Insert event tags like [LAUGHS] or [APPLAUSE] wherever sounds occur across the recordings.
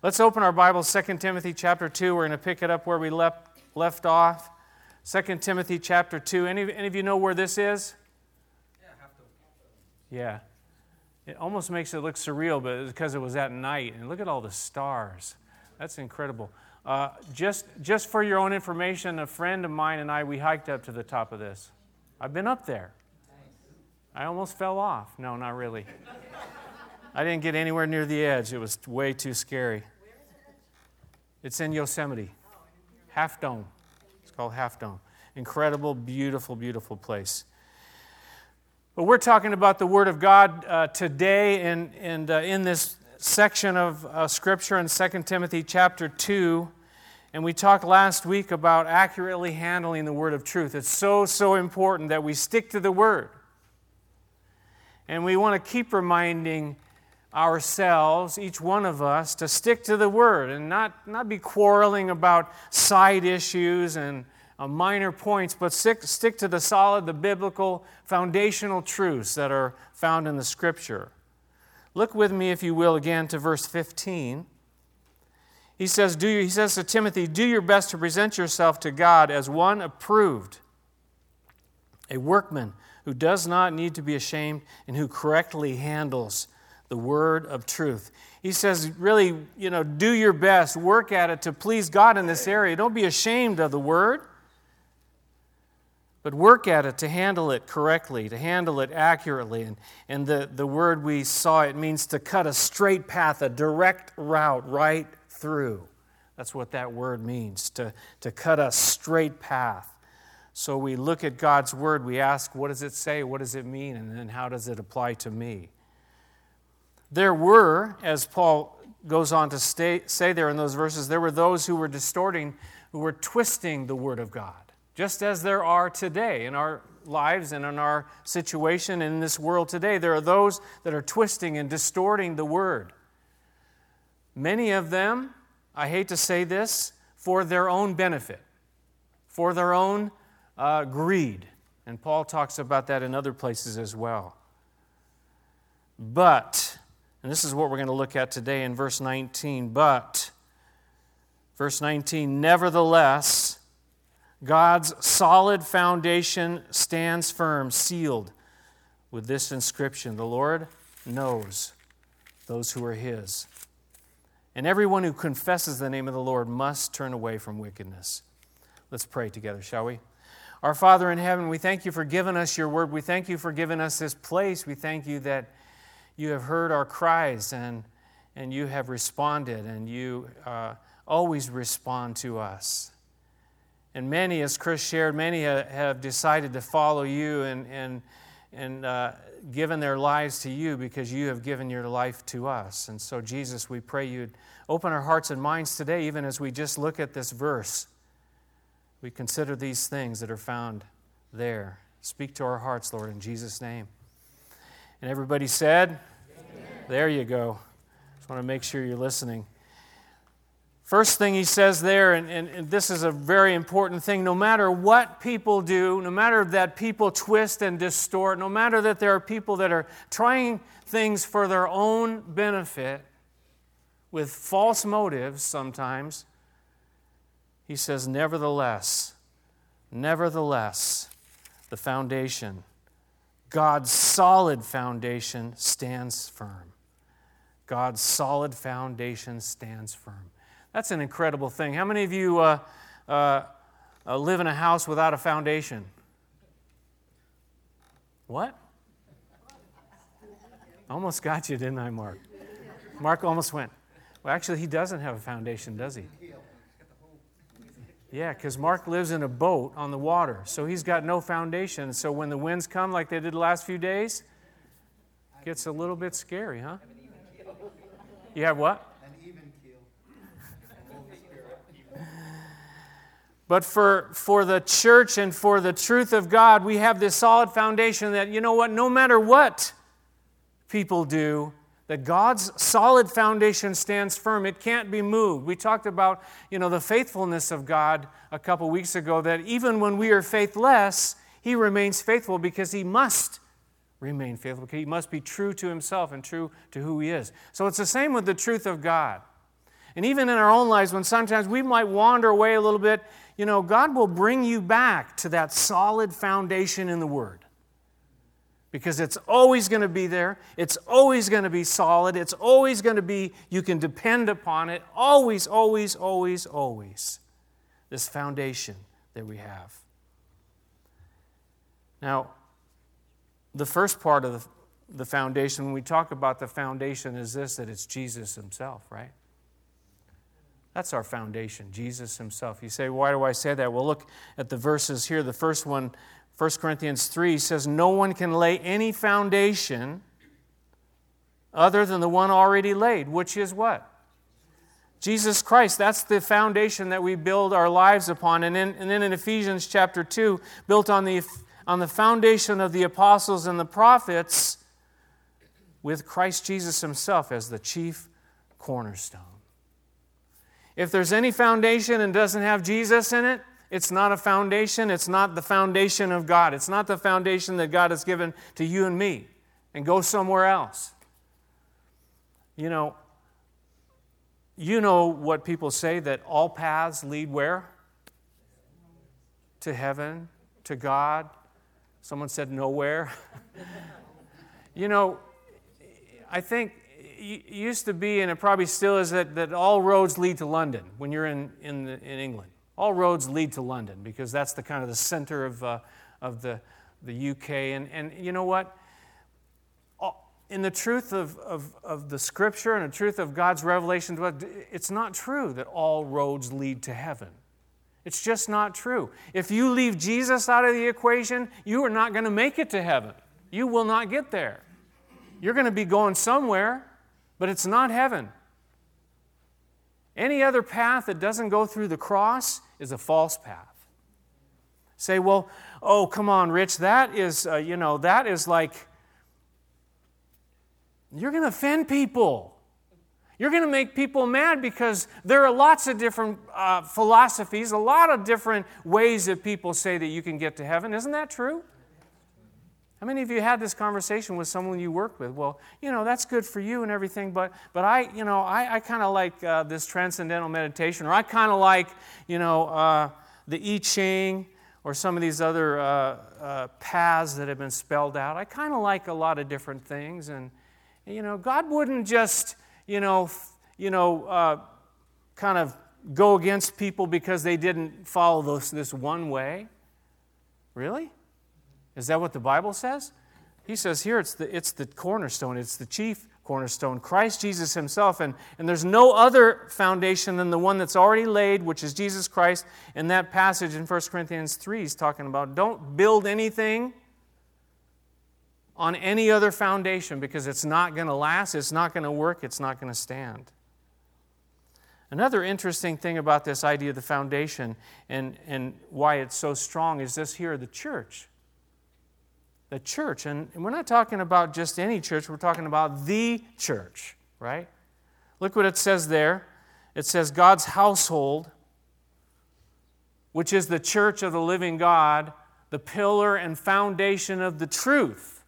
Let's open our Bibles, 2 Timothy chapter 2. We're going to pick it up where we left, left off. 2 Timothy chapter 2. Any, any of you know where this is? Yeah. Yeah. It almost makes it look surreal, but because it was at night. And look at all the stars. That's incredible. Uh, just, just for your own information, a friend of mine and I, we hiked up to the top of this. I've been up there. I almost fell off. No, not really. I didn't get anywhere near the edge. It was way too scary. It's in Yosemite. Half Dome. It's called Half Dome. Incredible, beautiful, beautiful place. But we're talking about the Word of God uh, today, and, and uh, in this section of uh, Scripture in 2 Timothy chapter 2. And we talked last week about accurately handling the Word of truth. It's so, so important that we stick to the Word. And we want to keep reminding ourselves, each one of us, to stick to the Word and not, not be quarreling about side issues and uh, minor points, but stick, stick to the solid, the biblical, foundational truths that are found in the Scripture. Look with me, if you will, again to verse 15. He says, do you, he says to Timothy, Do your best to present yourself to God as one approved, a workman who does not need to be ashamed and who correctly handles the word of truth. He says, really, you know, do your best, work at it to please God in this area. Don't be ashamed of the word, but work at it to handle it correctly, to handle it accurately. And, and the, the word we saw, it means to cut a straight path, a direct route right through. That's what that word means, to, to cut a straight path. So we look at God's word, we ask, what does it say? What does it mean? And then how does it apply to me? There were, as Paul goes on to stay, say there in those verses, there were those who were distorting, who were twisting the Word of God, just as there are today in our lives and in our situation in this world today. There are those that are twisting and distorting the Word. Many of them, I hate to say this, for their own benefit, for their own uh, greed. And Paul talks about that in other places as well. But, and this is what we're going to look at today in verse 19. But, verse 19, nevertheless, God's solid foundation stands firm, sealed with this inscription The Lord knows those who are His. And everyone who confesses the name of the Lord must turn away from wickedness. Let's pray together, shall we? Our Father in heaven, we thank you for giving us your word. We thank you for giving us this place. We thank you that you have heard our cries and, and you have responded, and you uh, always respond to us. And many, as Chris shared, many have decided to follow you and, and, and uh, given their lives to you because you have given your life to us. And so, Jesus, we pray you'd open our hearts and minds today, even as we just look at this verse. We consider these things that are found there. Speak to our hearts, Lord, in Jesus' name. And everybody said, Amen. There you go. Just want to make sure you're listening. First thing he says there, and, and, and, this is a very important thing no matter what people do, no matter that people twist and distort, no matter that there are people that are trying things for their own benefit with false motives sometimes, he says, nevertheless, nevertheless, the foundation God's solid foundation stands firm. God's solid foundation stands firm. That's an incredible thing. How many of you uh, uh, uh, live in a house without a foundation? What? Almost got you, didn't I, Mark? Mark almost went. Well, actually, he doesn't have a foundation, does he? Yeah, because Mark lives in a boat on the water, so he's got no foundation. So when the winds come, like they did the last few days, it gets a little bit scary, huh? You have what? An even keel. but for, for the church and for the truth of God, we have this solid foundation that, you know what, no matter what people do, that God's solid foundation stands firm. It can't be moved. We talked about, you know, the faithfulness of God a couple weeks ago that even when we are faithless, he remains faithful because he must remain faithful. Because He must be true to himself and true to who he is. So it's the same with the truth of God. And even in our own lives, when sometimes we might wander away a little bit, you know, God will bring you back to that solid foundation in the Word. Because it's always going to be there. It's always going to be solid. It's always going to be, you can depend upon it. Always, always, always, always. This foundation that we have. Now, the first part of the, foundation, when we talk about the foundation, is this that it's Jesus Himself, right? That's our foundation, Jesus Himself. You say, why do I say that? Well, look at the verses here. The first one, 1 Corinthians 3, says, No one can lay any foundation other than the one already laid, which is what? Jesus Christ. That's the foundation that we build our lives upon. And then, and then in Ephesians chapter 2, built on the, on the foundation of the apostles and the prophets, with Christ Jesus Himself as the chief cornerstone. If there's any foundation and doesn't have Jesus in it, it's not a foundation. It's not the foundation of God. It's not the foundation that God has given to you and me. And go somewhere else. You know, you know what people say that all paths lead where? To heaven, to God. Someone said nowhere. [LAUGHS] you know, I think it used to be, and it probably still is, that, that all roads lead to London when you're in, in, the, in England. All roads lead to London because that's the kind of the center of, uh, of the, the UK. And, and you know what? In the truth of, of, of the scripture and the truth of God's revelation it's not true that all roads lead to heaven. It's just not true. If you leave Jesus out of the equation, you are not going to make it to heaven. You will not get there. You're going to be going somewhere but it's not heaven. Any other path that doesn't go through the cross is a false path. Say, well, oh, come on, Rich, that is, uh, you know, that is like, you're going to offend people. You're going to make people mad because there are lots of different uh, philosophies, a lot of different ways that people say that you can get to heaven. Isn't that true? How many of you had this conversation with someone you work with? Well, you know, that's good for you and everything, but, but I, you know, I, I kind of like uh, this transcendental meditation, or I kind of like, you know, uh, the I Ching, or some of these other uh, uh paths that have been spelled out. I kind of like a lot of different things, and, you know, God wouldn't just, you know, f- you know, uh, kind of go against people because they didn't follow this, this one way. Really? Is that what the Bible says? He says here it's the, it's the cornerstone, it's the chief cornerstone, Christ Jesus himself. And, and there's no other foundation than the one that's already laid, which is Jesus Christ. In that passage in 1 Corinthians 3, he's talking about don't build anything on any other foundation because it's not going to last, it's not going to work, it's not going to stand. Another interesting thing about this idea of the foundation and, and why it's so strong is this here the church the church. And we're not talking about just any church, we're talking about the church, right? Look what it says there. It says God's household, which is the church of the living God, the pillar and foundation of the truth.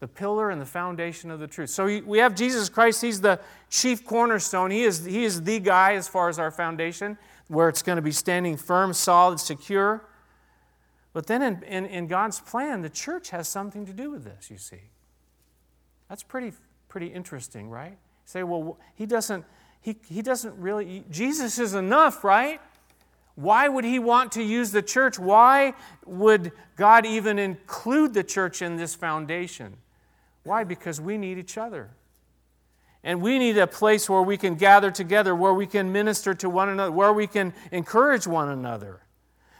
The pillar and the foundation of the truth. So we have Jesus Christ. He's the chief cornerstone. He is, he is the guy as far as our foundation, where it's going to be standing firm, solid, secure. But then in, in, in, God's plan, the church has something to do with this, you see. That's pretty, pretty interesting, right? Say, well, he doesn't, he, he doesn't really, Jesus is enough, right? Why would he want to use the church? Why would God even include the church in this foundation? Why? Because we need each other. And we need a place where we can gather together, where we can minister to one another, where we can encourage one another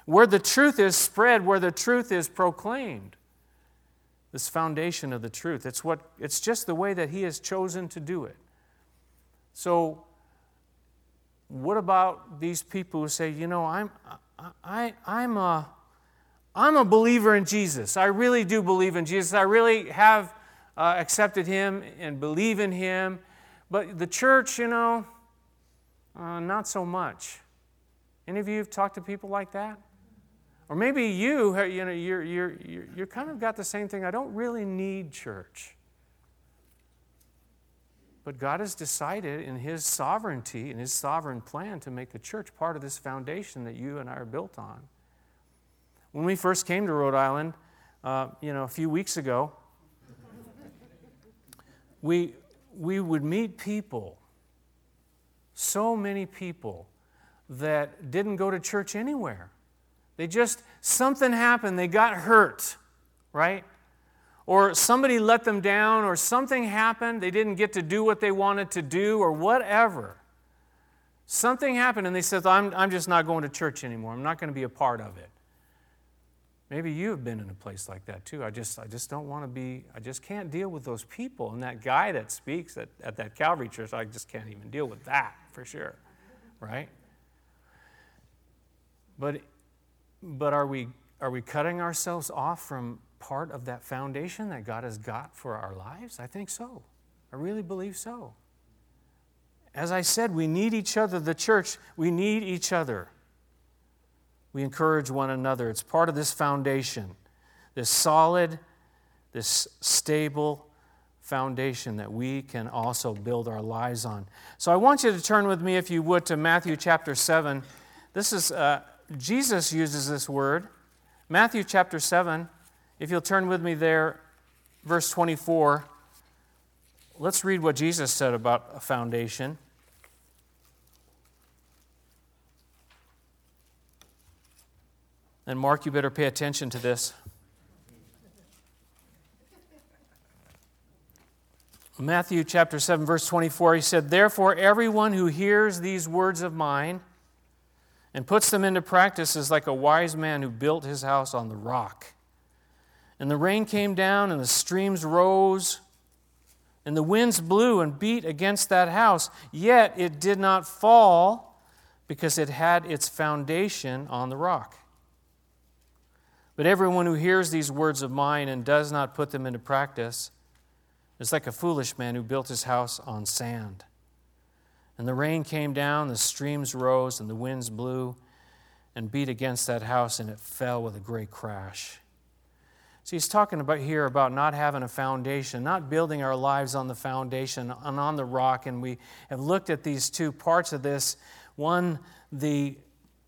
where the truth is spread, where the truth is proclaimed. This foundation of the truth. It's, what, it's just the way that He has chosen to do it. So, what about these people who say, you know, I'm, I, I'm, a, I'm a believer in Jesus. I really do believe in Jesus. I really have uh, accepted Him and believe in Him. But the church, you know, uh, not so much. Any of you have talked to people like that? Or maybe you, you know, you're, you're, you're, you're kind of got the same thing. I don't really need church. But God has decided in His sovereignty, in His sovereign plan, to make the church part of this foundation that you and I are built on. When we first came to Rhode Island, uh, you know, a few weeks ago, [LAUGHS] we, we would meet people, so many people, that didn't go to church anywhere. They just, something happened, they got hurt, right? Or somebody let them down, or something happened, they didn't get to do what they wanted to do, or whatever. Something happened, and they said, I'm, I'm just not going to church anymore. I'm not going to be a part of it. Maybe you have been in a place like that too. I just, I just don't want to be, I just can't deal with those people. And that guy that speaks at, at that Calvary church, I just can't even deal with that for sure. Right? But, but are, we, are we cutting ourselves off from part of that foundation that God has got for our lives? I think so. I really believe so. As I said, we need each other. The church, we need each other. We encourage one another. It's part of this foundation, this solid, this stable foundation that we can also build our lives on. So I want you to turn with me, if you would, to Matthew chapter 7. This is, uh, Jesus uses this word. Matthew chapter 7, if you'll turn with me there, verse 24. Let's read what Jesus said about a foundation. And Mark, you better pay attention to this. Matthew chapter 7, verse 24, he said, Therefore, everyone who hears these words of mine and puts them into practice is like a wise man who built his house on the rock. And the rain came down, and the streams rose, and the winds blew and beat against that house, yet it did not fall because it had its foundation on the rock. But everyone who hears these words of mine and does not put them into practice is like a foolish man who built his house on sand. And the rain came down, the streams rose, and the winds blew and beat against that house, and it fell with a great crash. So he's talking about here about not having a foundation, not building our lives on the foundation and on the rock. And we have looked at these two parts of this. One, the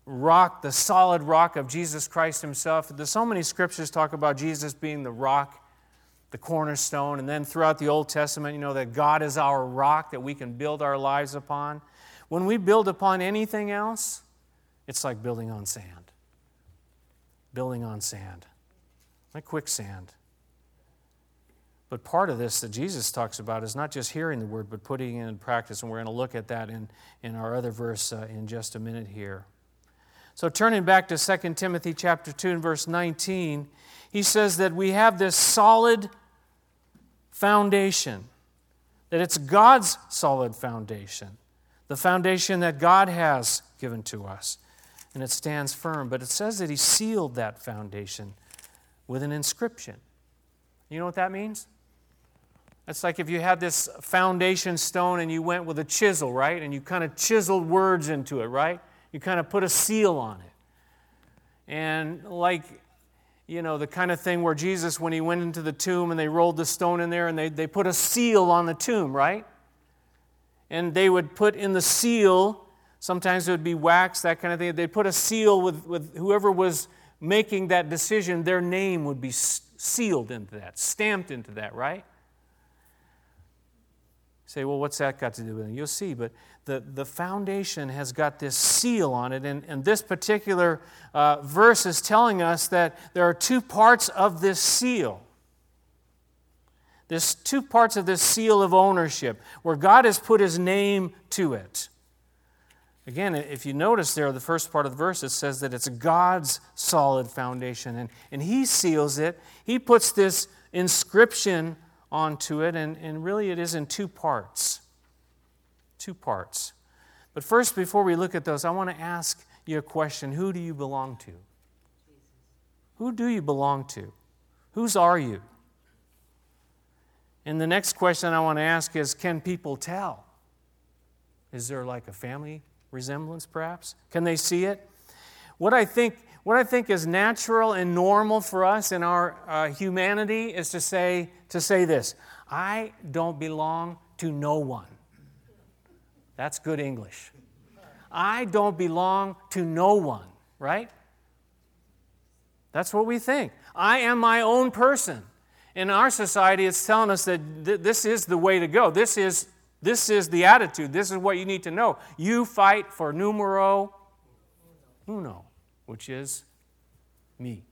rock, the solid rock of Jesus Christ Himself. There's so many scriptures talk about Jesus being the rock, the cornerstone, and then throughout the Old Testament, you know, that God is our rock that we can build our lives upon. When we build upon anything else, it's like building on sand. Building on sand, like quicksand. But part of this that Jesus talks about is not just hearing the word, but putting it in practice. And we're going to look at that in, in our other verse uh, in just a minute here. So turning back to 2 Timothy chapter 2 and verse 19, he says that we have this solid foundation, that it's God's solid foundation, the foundation that God has given to us, and it stands firm. But it says that he sealed that foundation with an inscription. You know what that means? It's like if you had this foundation stone and you went with a chisel, right? And you kind of chiseled words into it, right? You kind of put a seal on it. And like, you know, the kind of thing where Jesus, when he went into the tomb and they rolled the stone in there and they, they put a seal on the tomb, right? And they would put in the seal, sometimes it would be wax, that kind of thing. They'd put a seal with, with whoever was making that decision, their name would be sealed into that, stamped into that, right? say, well, what's that got to do with it? You'll see, but the, the foundation has got this seal on it, and, and this particular uh, verse is telling us that there are two parts of this seal. There's two parts of this seal of ownership where God has put his name to it. Again, if you notice there, the first part of the verse, it says that it's God's solid foundation, and, and he seals it. He puts this inscription onto it, and, and really it is in two parts. Two parts. But first, before we look at those, I want to ask you a question Who do you belong to? Who do you belong to? Whose are you? And the next question I want to ask is Can people tell? Is there like a family resemblance, perhaps? Can they see it? What I think, what I think is natural and normal for us in our uh, humanity is to say, to say this I don't belong to no one. That's good English. I don't belong to no one, right? That's what we think. I am my own person. In our society, it's telling us that th- this is the way to go. This is, this is the attitude. This is what you need to know. You fight for numero uno, which is me.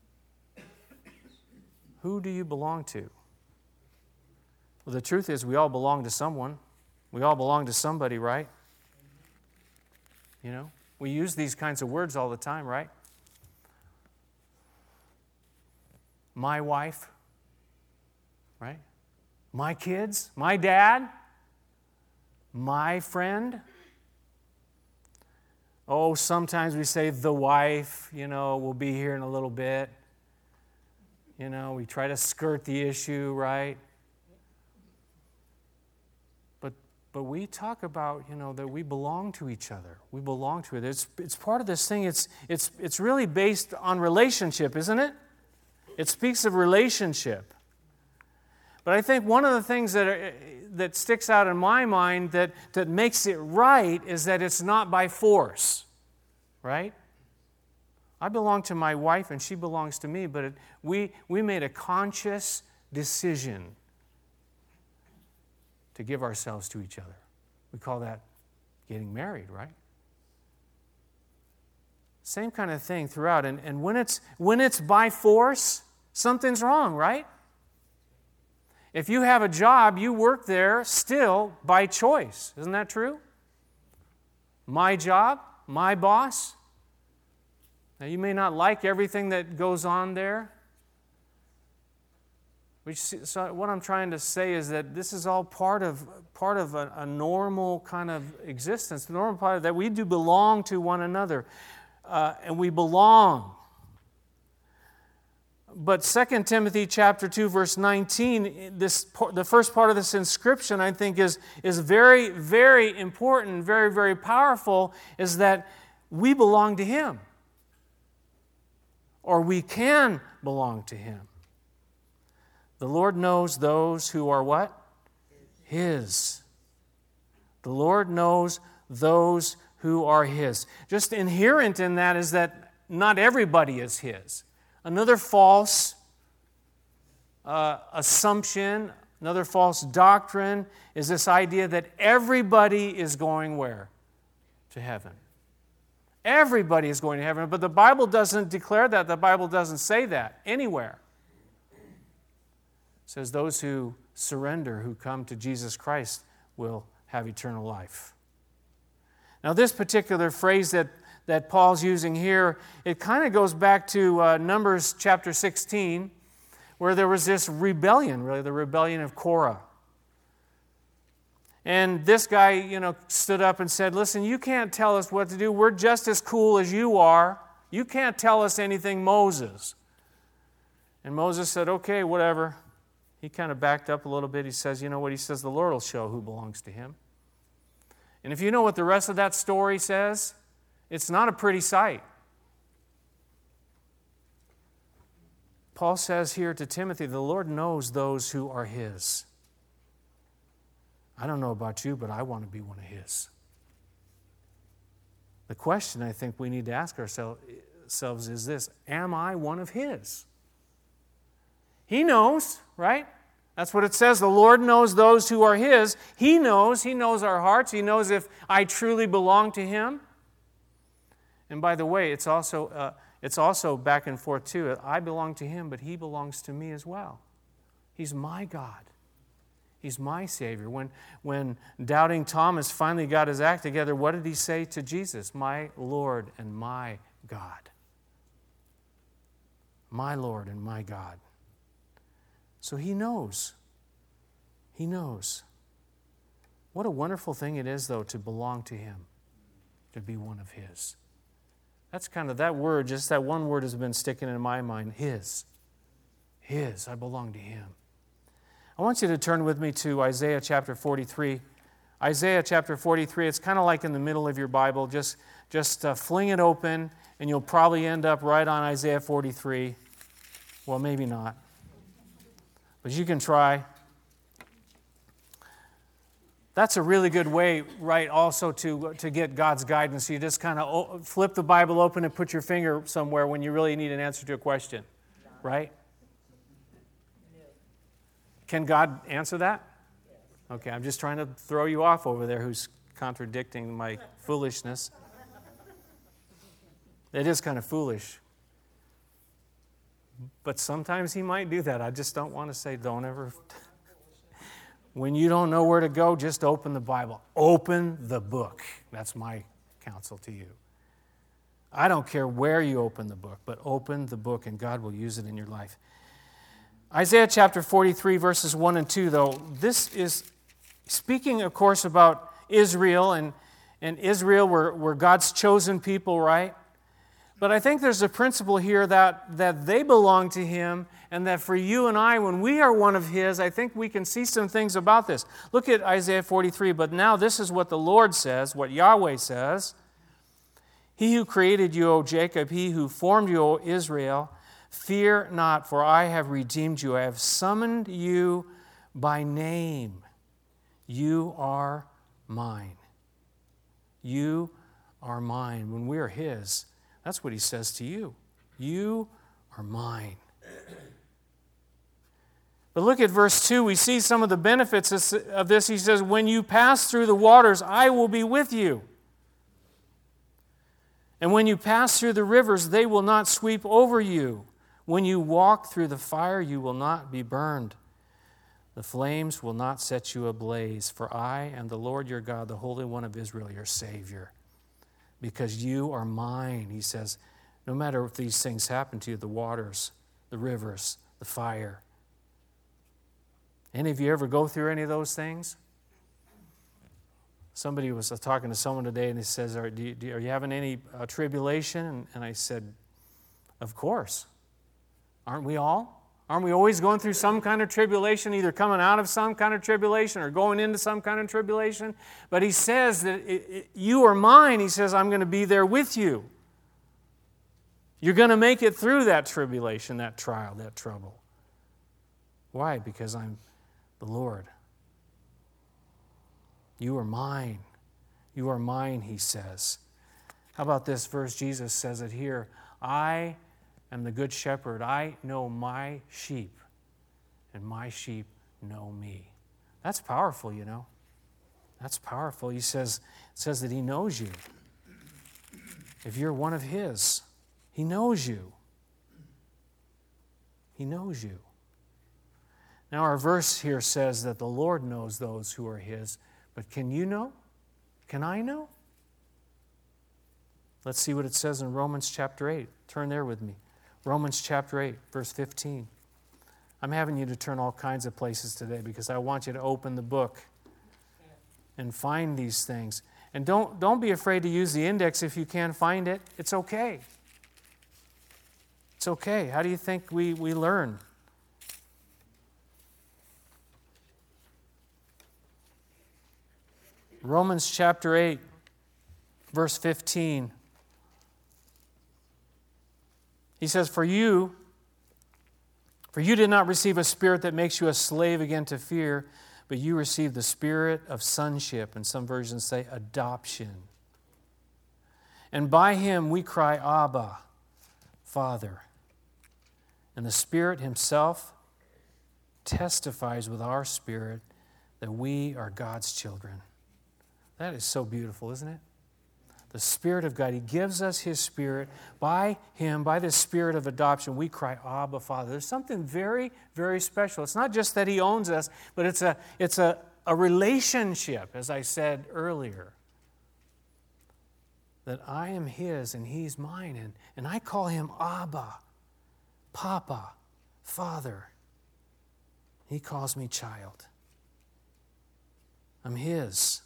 Who do you belong to? Well, the truth is, we all belong to someone. We all belong to somebody, right? You know, we use these kinds of words all the time, right? My wife, right? My kids, my dad, my friend. Oh, sometimes we say the wife, you know, we'll be here in a little bit. You know, we try to skirt the issue, right? But, we talk about, you know, that we belong to each other. We belong to it. It's, it's part of this thing. It's, it's, it's really based on relationship, isn't it? It speaks of relationship. But I think one of the things that, are, that sticks out in my mind that, that makes it right is that it's not by force, right? I belong to my wife and she belongs to me, but it, we, we made a conscious decision to give ourselves to each other. We call that getting married, right? Same kind of thing throughout. And, and when, it's, when it's by force, something's wrong, right? If you have a job, you work there still by choice. Isn't that true? My job, my boss, now, you may not like everything that goes on there. So what I'm trying to say is that this is all part of, part of a, a normal kind of existence, the normal part that we do belong to one another, uh, and we belong. But 2 Timothy chapter 2, verse 19, this, the first part of this inscription, I think, is, is very, very important, very, very powerful, is that we belong to Him or we can belong to Him. The Lord knows those who are what? His. The Lord knows those who are His. Just inherent in that is that not everybody is His. Another false uh, assumption, another false doctrine is this idea that everybody is going where? To heaven. Everybody is going to heaven, but the Bible doesn't declare that. The Bible doesn't say that anywhere. Says those who surrender, who come to Jesus Christ, will have eternal life. Now, this particular phrase that, that Paul's using here, it kind of goes back to uh, Numbers chapter 16, where there was this rebellion, really, the rebellion of Korah. And this guy, you know, stood up and said, Listen, you can't tell us what to do. We're just as cool as you are. You can't tell us anything, Moses. And Moses said, Okay, whatever. He kind of backed up a little bit. He says, You know what? He says, The Lord will show who belongs to him. And if you know what the rest of that story says, it's not a pretty sight. Paul says here to Timothy, The Lord knows those who are his. I don't know about you, but I want to be one of His. The question I think we need to ask ourselves is this Am I one of His? He knows, right? That's what it says. The Lord knows those who are His. He knows. He knows our hearts. He knows if I truly belong to Him. And by the way, it's also, uh, it's also back and forth too. I belong to Him, but He belongs to me as well. He's my God. He's my Savior. When, when doubting Thomas finally got his act together, what did he say to Jesus? My Lord and my God. My Lord and my God. So he knows. He knows. What a wonderful thing it is, though, to belong to him, to be one of his. That's kind of that word, just that one word has been sticking in my mind his. His. I belong to him. I want you to turn with me to Isaiah chapter 43. Isaiah chapter 43, it's kind of like in the middle of your Bible. Just, just uh, fling it open, and you'll probably end up right on Isaiah 43. Well, maybe not. But you can try. That's a really good way, right, also to, to get God's guidance. You just kind of flip the Bible open and put your finger somewhere when you really need an answer to a question, right? Can God answer that? Okay, I'm just trying to throw you off over there who's contradicting my foolishness. It is kind of foolish. But sometimes he might do that. I just don't want to say, don't ever. [LAUGHS] when you don't know where to go, just open the Bible. Open the book. That's my counsel to you. I don't care where you open the book, but open the book and God will use it in your life. Isaiah chapter 43, verses 1 and 2, though, this is speaking, of course, about Israel, and, and Israel were, were God's chosen people, right? But I think there's a principle here that, that they belong to Him, and that for you and I, when we are one of His, I think we can see some things about this. Look at Isaiah 43. But now this is what the Lord says, what Yahweh says He who created you, O Jacob, He who formed you, O Israel, fear not, for I have redeemed you. I have summoned you by name. You are mine. You are mine. When we are His, that's what he says to you. You are mine. But look at verse 2. We see some of the benefits of this. He says, When you pass through the waters, I will be with you. And when you pass through the rivers, they will not sweep over you. When you walk through the fire, you will not be burned. The flames will not set you ablaze, for I am the Lord your God, the Holy One of Israel, your Savior because you are mine. He says, no matter if these things happen to you the waters, the rivers, the fire. Any of you ever go through any of those things? Somebody was talking to someone today and he says, Are, you, are you having any uh, tribulation? And, and I said, Of course. Aren't we all? Aren't we always going through some kind of tribulation, either coming out of some kind of tribulation or going into some kind of tribulation? But he says that it, it, you are mine. He says, I'm going to be there with you. You're going to make it through that tribulation, that trial, that trouble. Why? Because I'm the Lord. You are mine. You are mine, he says. How about this verse? Jesus says it here I am the good shepherd. I know my sheep, and my sheep know me. That's powerful, you know. That's powerful. He says, says that he knows you. If you're one of his, he knows you. He knows you. Now, our verse here says that the Lord knows those who are his, but can you know? Can I know? Let's see what it says in Romans chapter 8. Turn there with me. Romans chapter 8, verse 15. I'm having you to turn all kinds of places today because I want you to open the book and find these things. And don't, don't be afraid to use the index if you can't find it. It's okay. It's okay. How do you think we, we learn? Romans chapter 8, verse 15. He says, For you, for you did not receive a spirit that makes you a slave again to fear, but you received the spirit of sonship, and some versions say adoption. And by him we cry, Abba, Father. And the Spirit Himself testifies with our spirit that we are God's children. That is so beautiful, isn't it? The Spirit of God. He gives us His Spirit. By Him, by the Spirit of adoption, we cry, Abba, Father. There's something very, very special. It's not just that He owns us, but it's a, it's a, a relationship, as I said earlier. That I am His and He's mine. And, and I call Him Abba, Papa, Father. He calls me child. I'm His.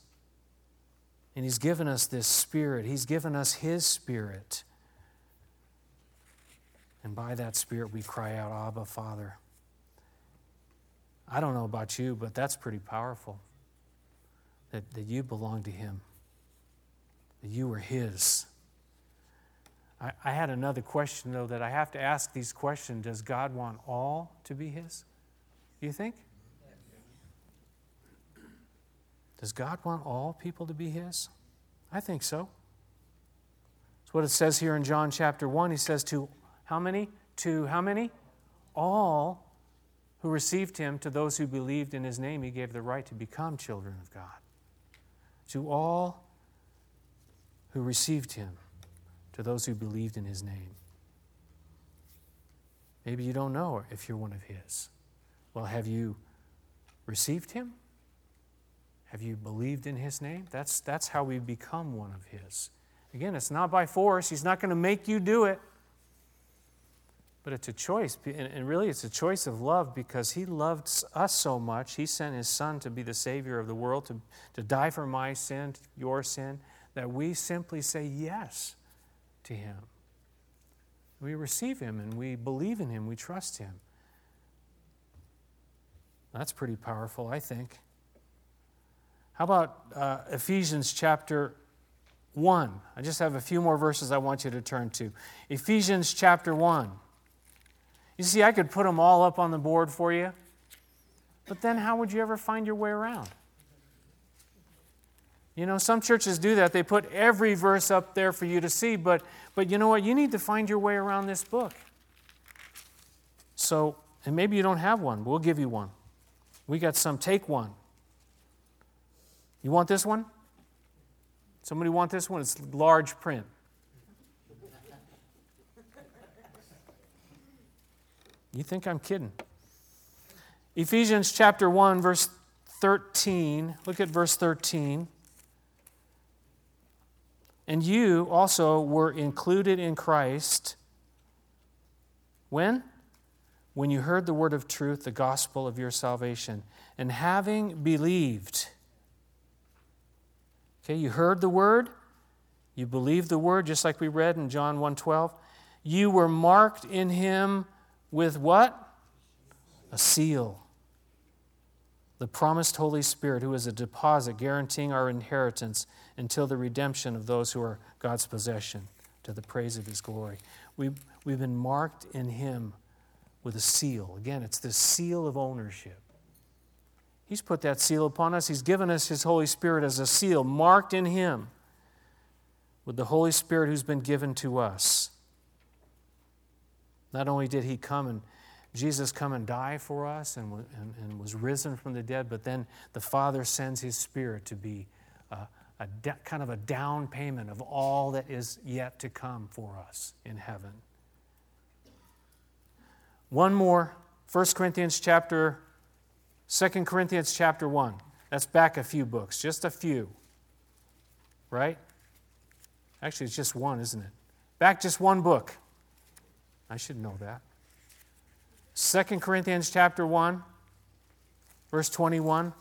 And He's given us this Spirit, He's given us His Spirit. And by that Spirit, we cry out, Abba, Father. I don't know about you, but that's pretty powerful that, that you belong to Him, that you are His. I, I had another question, though, that I have to ask these questions Does God want all to be His? Do you think? Does God want all people to be His? I think so. That's what it says here in John chapter 1. He says, To how many? To how many? All who received Him, to those who believed in His name, He gave the right to become children of God. To all who received Him, to those who believed in His name. Maybe you don't know if you're one of His. Well, have you received Him? Have you believed in His name? That's, that's how we become one of His. Again, it's not by force, He's not going to make you do it. But it's a choice. And really, it's a choice of love because He loved us so much. He sent His Son to be the Savior of the world, to, to die for my sin, your sin, that we simply say yes to Him. We receive Him and we believe in Him, we trust Him. That's pretty powerful, I think. How about uh, Ephesians chapter 1? I just have a few more verses I want you to turn to. Ephesians chapter 1. You see, I could put them all up on the board for you, but then how would you ever find your way around? You know, some churches do that. They put every verse up there for you to see, but, but you know what? You need to find your way around this book. So, and maybe you don't have one. We'll give you one. We got some. Take one. You want this one? Somebody want this one? It's large print. You think I'm kidding? Ephesians chapter 1, verse 13. Look at verse 13. And you also were included in Christ. When? When you heard the word of truth, the gospel of your salvation. And having believed, Okay, you heard the word, you believed the word, just like we read in John 1:12. You were marked in him with what? A seal. The promised Holy Spirit, who is a deposit guaranteeing our inheritance until the redemption of those who are God's possession, to the praise of his glory. We've, we've been marked in him with a seal. Again, it's the seal of ownership. He's put that seal upon us. He's given us His Holy Spirit as a seal, marked in Him with the Holy Spirit who's been given to us. Not only did He come and Jesus come and die for us and, and, and was risen from the dead, but then the Father sends His Spirit to be a, a de- kind of a down payment of all that is yet to come for us in heaven. One more, 1 Corinthians chapter 2 Corinthians chapter 1. That's back a few books, just a few. Right? Actually, it's just one, isn't it? Back just one book. I should know that. 2 Corinthians chapter 1, verse 21.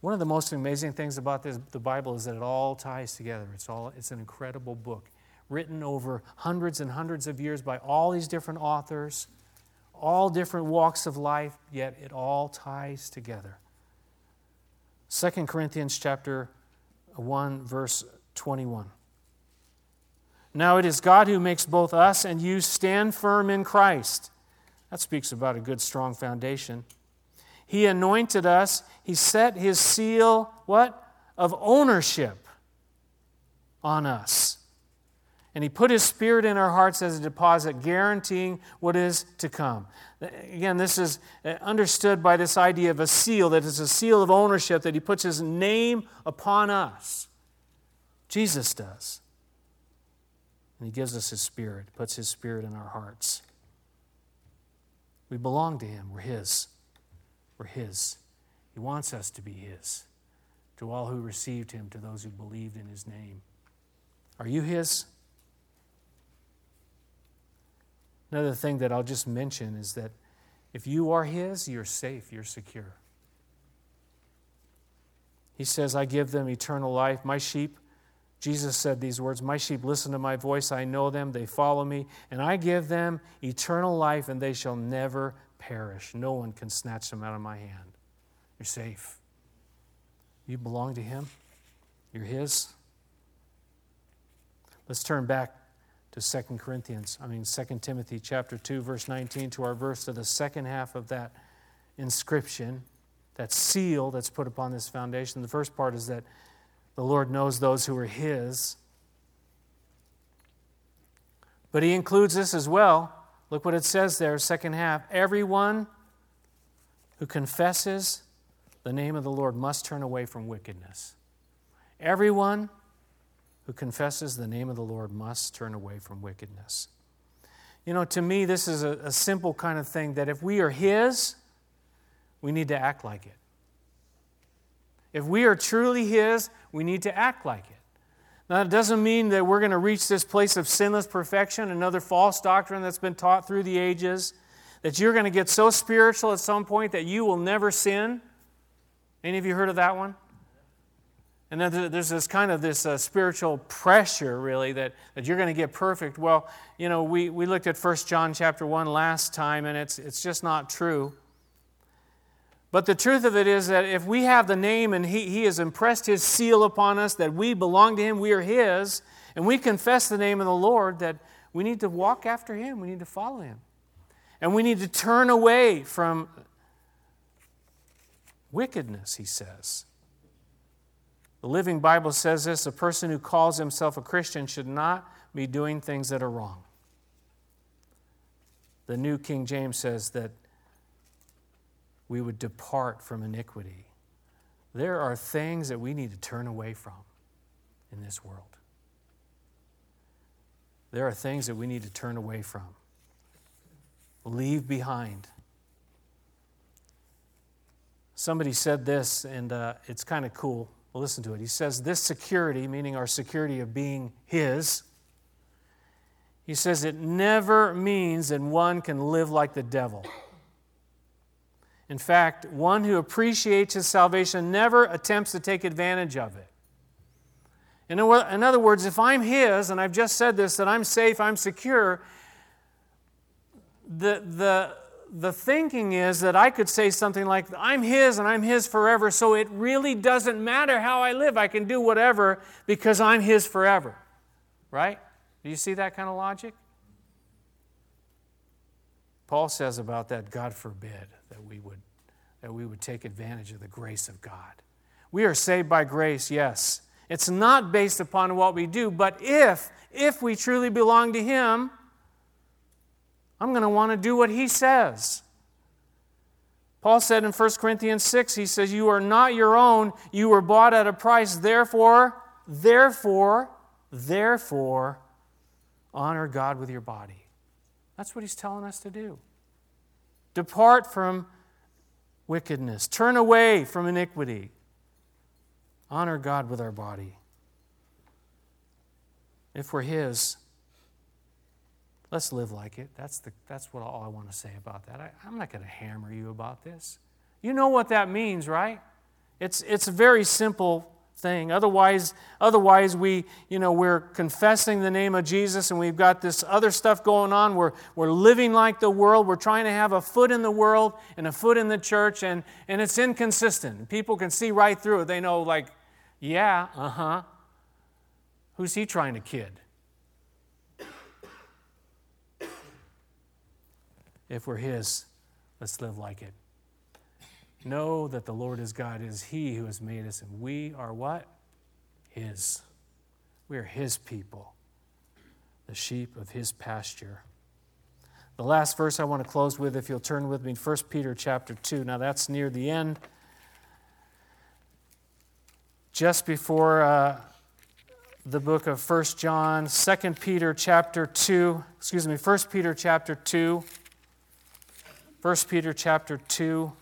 One of the most amazing things about this, the Bible is that it all ties together. It's, all, it's an incredible book, written over hundreds and hundreds of years by all these different authors all different walks of life, yet it all ties together. 2 Corinthians chapter 1 verse 21. Now it is God who makes both us and you stand firm in Christ. That speaks about a good strong foundation. He anointed us, he set his seal what? Of ownership on us. And He put His Spirit in our hearts as a deposit, guaranteeing what is to come. Again, this is uh, understood by this idea of a seal, that it's a seal of ownership, that He puts His name upon us. Jesus does. And He gives us His Spirit, puts His Spirit in our hearts. We belong to Him, we're His. We're His. He wants us to be His. To all who received Him, to those who believed in His name. Are you His? Another thing that I'll just mention is that if you are His, you're safe, you're secure. He says, I give them eternal life. My sheep, Jesus said these words My sheep listen to my voice, I know them, they follow me, and I give them eternal life, and they shall never perish. No one can snatch them out of my hand. You're safe. You belong to Him, you're His. Let's turn back to 2 Corinthians, I mean 2 Timothy chapter 2 verse 19 to our verse to the second half of that inscription that seal that's put upon this foundation. The first part is that the Lord knows those who are His. But He includes this as well. Look what it says there, second half. Everyone who confesses the name of the Lord must turn away from wickedness. Everyone who confesses the name of the Lord must turn away from wickedness. You know, to me, this is a, a simple kind of thing that if we are His, we need to act like it. If we are truly His, we need to act like it. Now, it doesn't mean that we're going to reach this place of sinless perfection, another false doctrine that's been taught through the ages, that you're going to get so spiritual at some point that you will never sin. Any of you heard of that one? And then there's this kind of this uh, spiritual pressure, really, that, that you're going to get perfect. Well, you know, we, we looked at 1 John chapter 1 last time, and it's, it's just not true. But the truth of it is that if we have the name and he, he has impressed His seal upon us, that we belong to Him, we are His, and we confess the name of the Lord, that we need to walk after Him, we need to follow Him. And we need to turn away from wickedness, He says. The Living Bible says this a person who calls himself a Christian should not be doing things that are wrong. The New King James says that we would depart from iniquity. There are things that we need to turn away from in this world. There are things that we need to turn away from, leave behind. Somebody said this, and uh, it's kind of cool. Well, listen to it. He says, This security, meaning our security of being His, he says it never means that one can live like the devil. In fact, one who appreciates his salvation never attempts to take advantage of it. In other words, if I'm His, and I've just said this, that I'm safe, I'm secure, the, the, the thinking is that I could say something like, I'm His and I'm His forever, so it really doesn't matter how I live. I can do whatever because I'm His forever. Right? Do you see that kind of logic? Paul says about that, God forbid that we would, that we would take advantage of the grace of God. We are saved by grace, yes. It's not based upon what we do, but if, if we truly belong to Him, I'm going to want to do what he says. Paul said in 1 Corinthians 6, he says, You are not your own, you were bought at a price. Therefore, therefore, therefore, honor God with your body. That's what he's telling us to do. Depart from wickedness, turn away from iniquity, honor God with our body. If we're his, Let's live like it. That's, the, that's what all I want to say about that. I, I'm not going to hammer you about this. You know what that means, right? It's, it's a very simple thing. Otherwise, otherwise we, you know, we're confessing the name of Jesus and we've got this other stuff going on. We're, we're living like the world. We're trying to have a foot in the world and a foot in the church, and, and it's inconsistent. People can see right through it. They know, like, yeah, uh huh. Who's he trying to kid? If we're His, let's live like it. Know that the Lord is God, is He who has made us, and we are what? His. We are His people, the sheep of His pasture. The last verse I want to close with, if you'll turn with me, 1 Peter chapter 2. Now that's near the end. Just before uh, the book of 1 John, 2 Peter chapter 2, excuse me, 1 Peter chapter 2. 1 Peter chapter 2.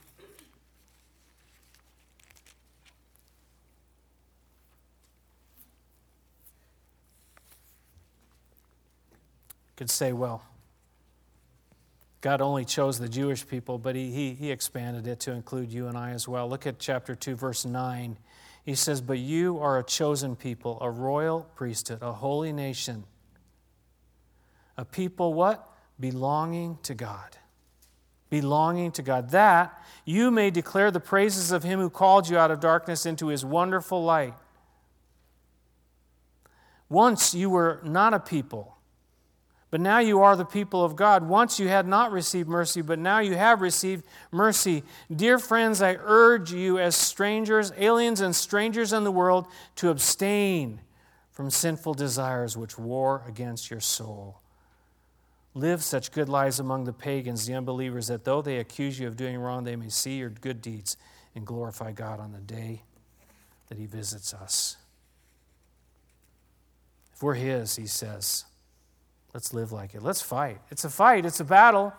Could say, well, God only chose the Jewish people, but he, he, he expanded it to include you and I as well. Look at chapter 2, verse 9. He says, But you are a chosen people, a royal priesthood, a holy nation, a people what? Belonging to God belonging to God, that you may declare the praises of him who called you out of darkness into his wonderful light. Once you were not a people, But now you are the people of God. Once you had not received mercy, but now you have received mercy. Dear friends, I urge you as strangers, aliens, and strangers in the world to abstain from sinful desires which war against your soul. Live such good lives among the pagans, the unbelievers, that though they accuse you of doing wrong, they may see your good deeds and glorify God on the day that He visits us. If we're His, He says, let's live like it. Let's fight. It's a fight, it's a battle.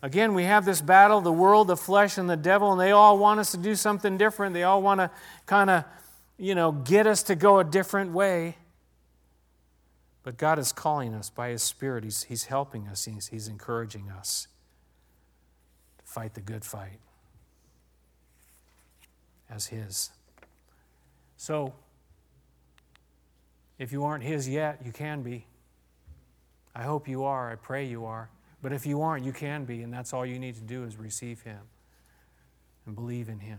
Again, we have this battle the world, the flesh, and the devil, and they all want us to do something different. They all want to kind of, you know, get us to go a different way. But God is calling us by His Spirit. He's, he's helping us, he's, he's encouraging us to fight the good fight as His. So, if you aren't His yet, you can be. I hope you are. I pray you are. But if you aren't, you can be, and that's all you need to do is receive Him and believe in Him.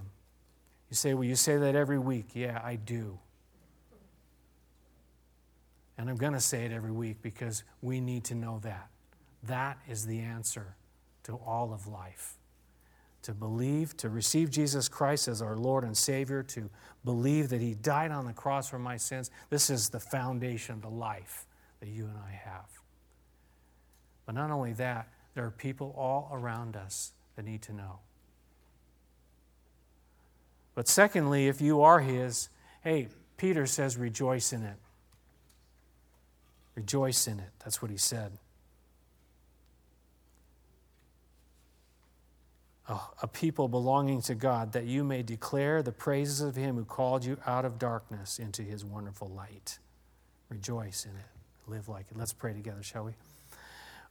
You say, Well, you say that every week. Yeah, I do. And I'm going to say it every week because we need to know that. That is the answer to all of life. To believe, to receive Jesus Christ as our Lord and Savior, to believe that He died on the cross for my sins. This is the foundation of the life that you and I have. But not only that, there are people all around us that need to know. But secondly, if you are His, hey, Peter says, rejoice in it. Rejoice in it. That's what he said. Oh, a people belonging to God, that you may declare the praises of him who called you out of darkness into his wonderful light. Rejoice in it. Live like it. Let's pray together, shall we?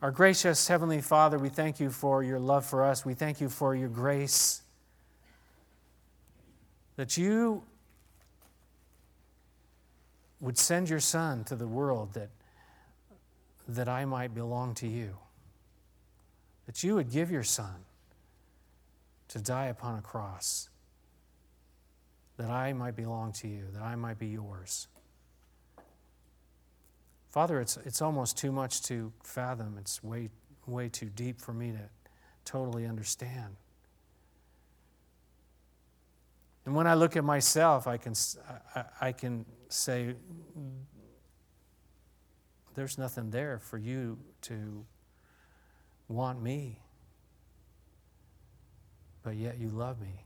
Our gracious Heavenly Father, we thank you for your love for us. We thank you for your grace. That you would send your Son to the world that that I might belong to you. That you would give your Son to die upon a cross, that I might belong to you, that I might be yours. Father, it's, it's almost too much to fathom. It's way, way too deep for me to totally understand. And when I look at myself, I can, I, I can say, there's nothing there for you to want me. But yet you love me.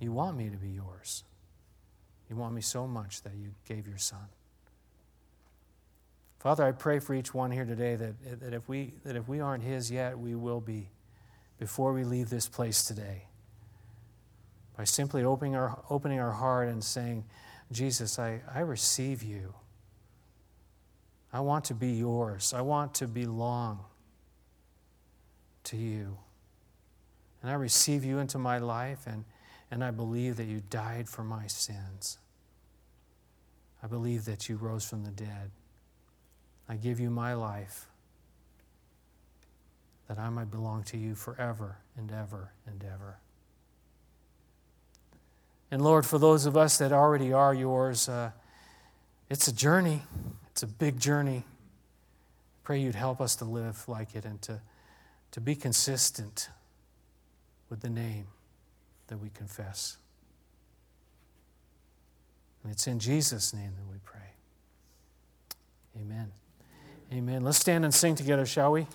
You want me to be yours. You want me so much that you gave your son. Father, I pray for each one here today that, that, if we, that if we aren't his yet, we will be before we leave this place today. By simply opening our, opening our heart and saying, Jesus, I, I receive you. I want to be yours. I want to belong to you. And I receive you into my life, and, and I believe that you died for my sins. I believe that you rose from the dead. I give you my life that I might belong to you forever and ever and ever. And Lord, for those of us that already are yours, uh, it's a journey. It's a big journey. Pray you'd help us to live like it and to, to be consistent with the name that we confess. And it's in Jesus' name that we pray. Amen. Amen. Let's stand and sing together, shall we?